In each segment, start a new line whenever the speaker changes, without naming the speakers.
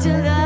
to I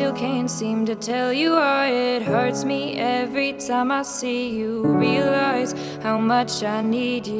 still can't seem to tell you why it hurts me every time I see you. Realize how much I need you.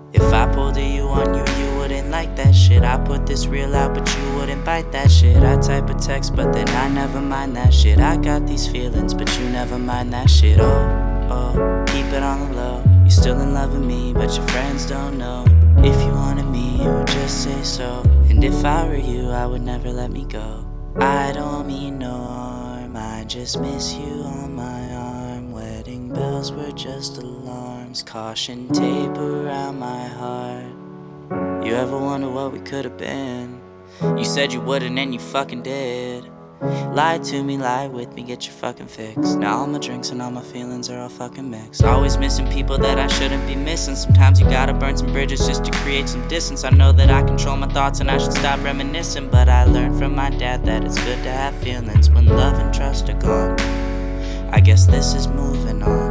If I pulled a you on you, you wouldn't like that shit. I put this real out, but you wouldn't bite that shit. I type a text, but then I never mind that shit. I got these feelings, but you never mind that shit. Oh, oh, keep it on the low. You're still in love with me, but your friends don't know. If you wanted me, you would just say so. And if I were you, I would never let me go. I don't mean no harm, I just miss you on my arm. Wedding bells were just caution tape around my heart. You ever wonder what we could have been? You said you wouldn't, and you fucking did. Lie to me, lie with me, get your fucking fix. Now all my drinks and all my feelings are all fucking mixed. Always missing people that I shouldn't be missing. Sometimes you gotta burn some bridges just to create some distance. I know that I control my thoughts and I should stop reminiscing. But I learned from my dad that it's good to have feelings when love and trust are gone. I guess this is moving on.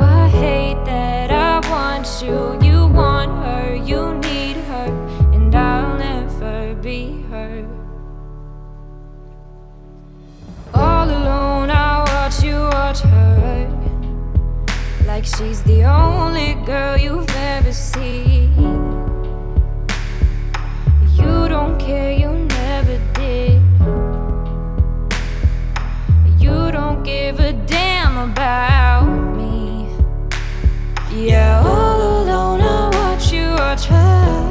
Like she's the only girl you've ever seen. You don't care, you never did. You don't give a damn about me. Yeah, all alone, I watch you watch her.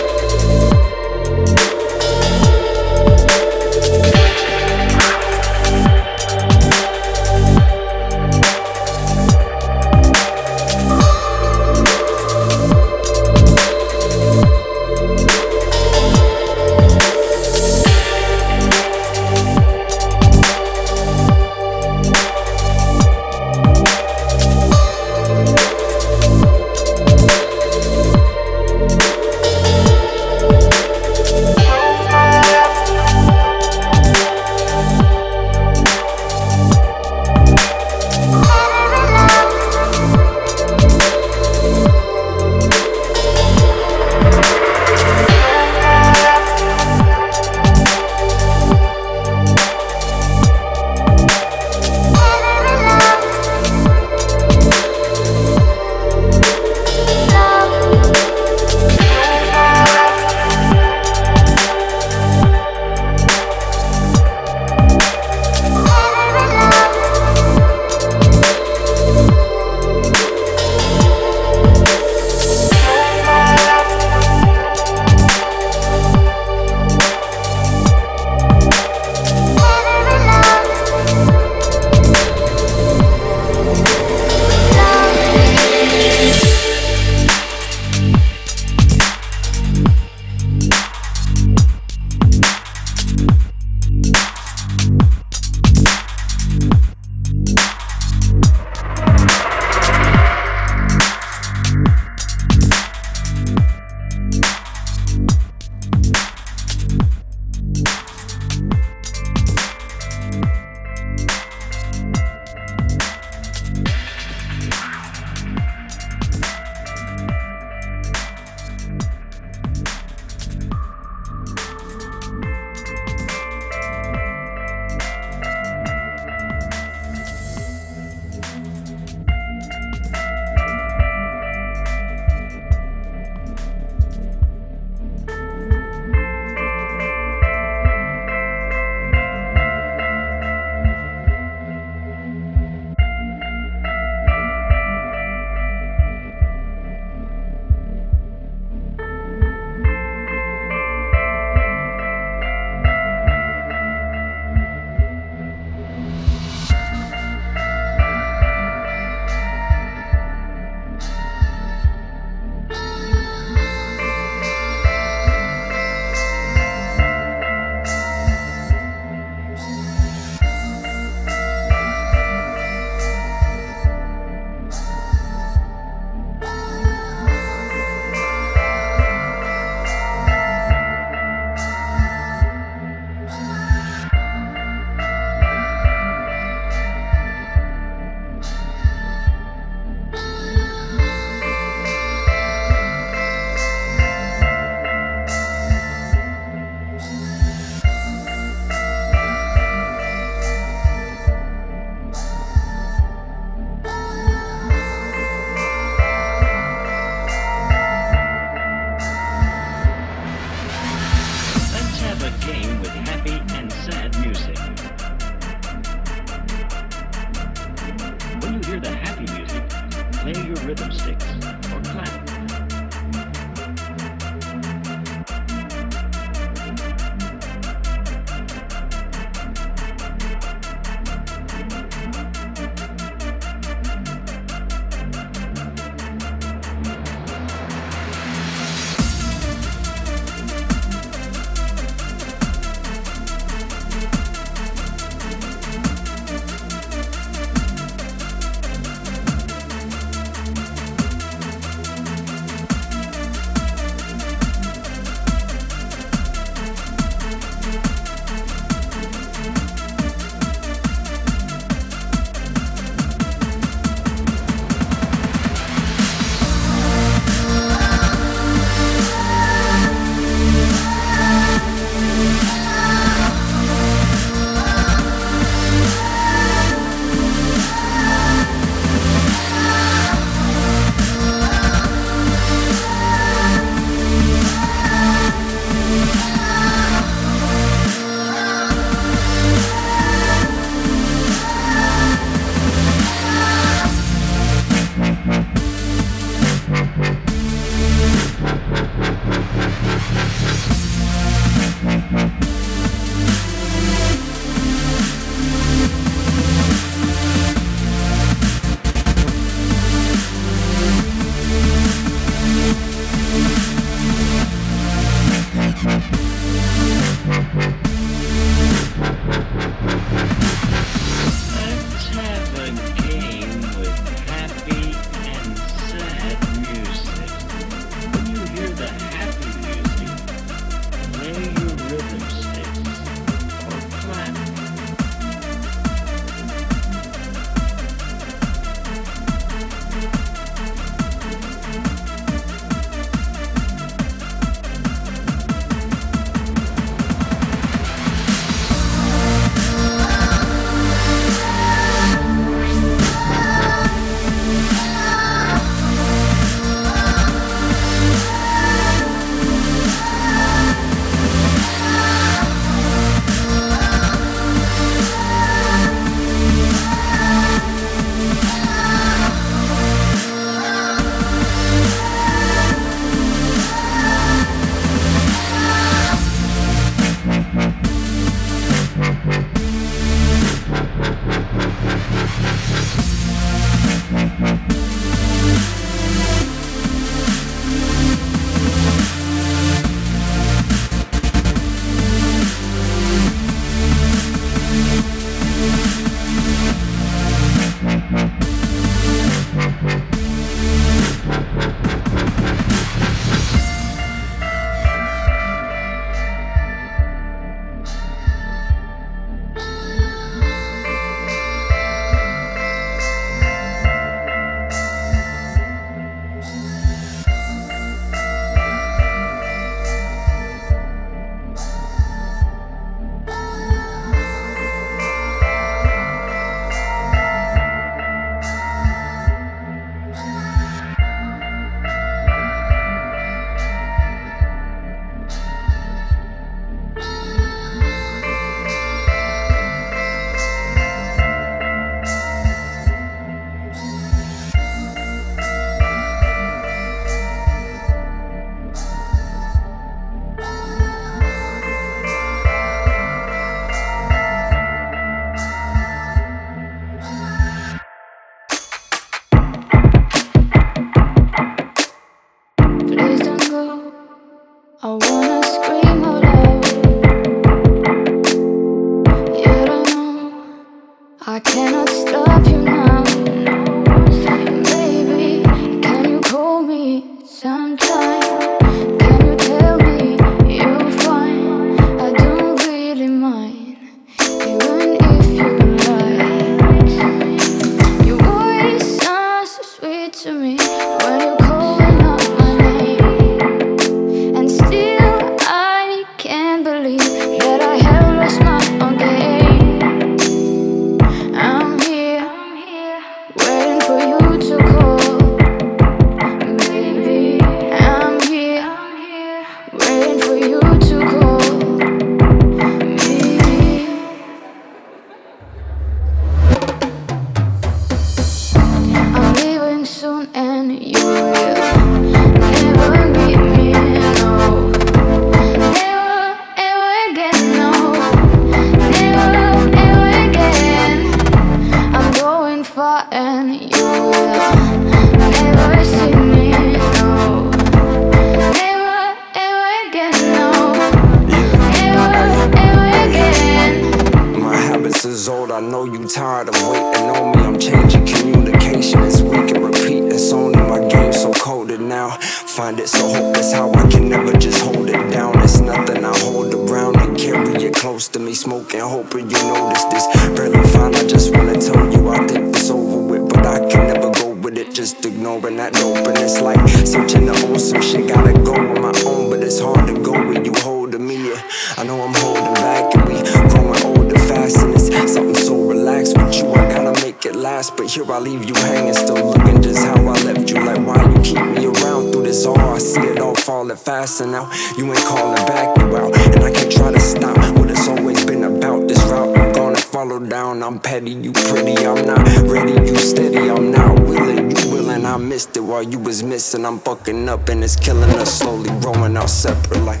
I
leave you hanging, still looking just how I left you. Like, why you keep me around through this all? I see it all falling faster now. You ain't calling back, you out. And I can't try to stop what it's always been about. This route I'm gonna follow down. I'm petty, you pretty, I'm not ready, you steady, I'm not willing, you willing. I missed it while you was missing. I'm fucking up and it's killing us, slowly growing out separate. Like,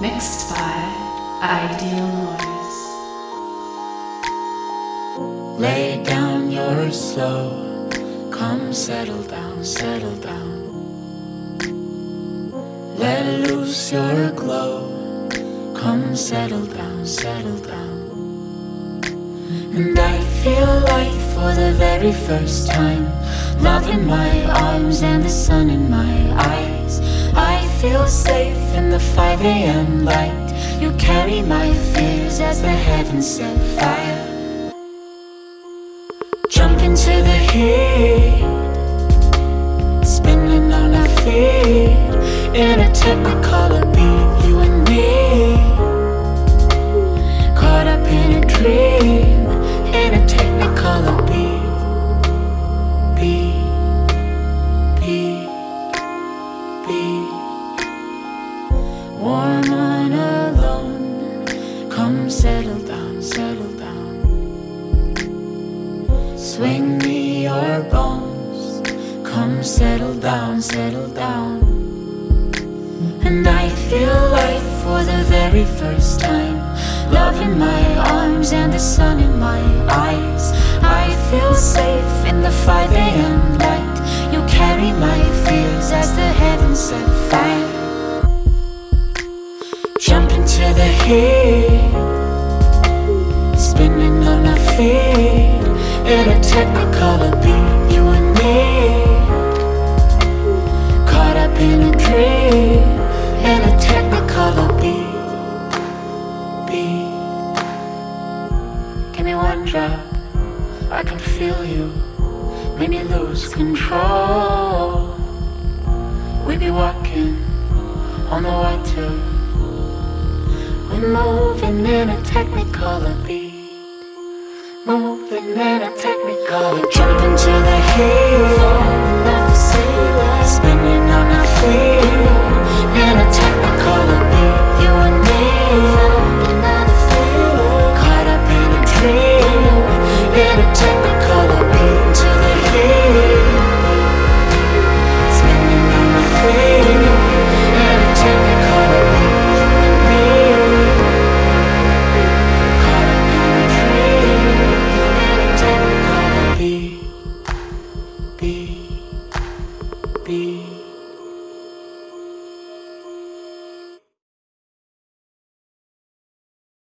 mixed by Ideal Noise.
Lay down your slow, come settle down, settle down. Let loose your glow, come settle down, settle down. And I feel like for the very first time, love in my arms and the sun in my eyes feel safe in the 5 a.m. light. You carry my fears as the heavens set fire.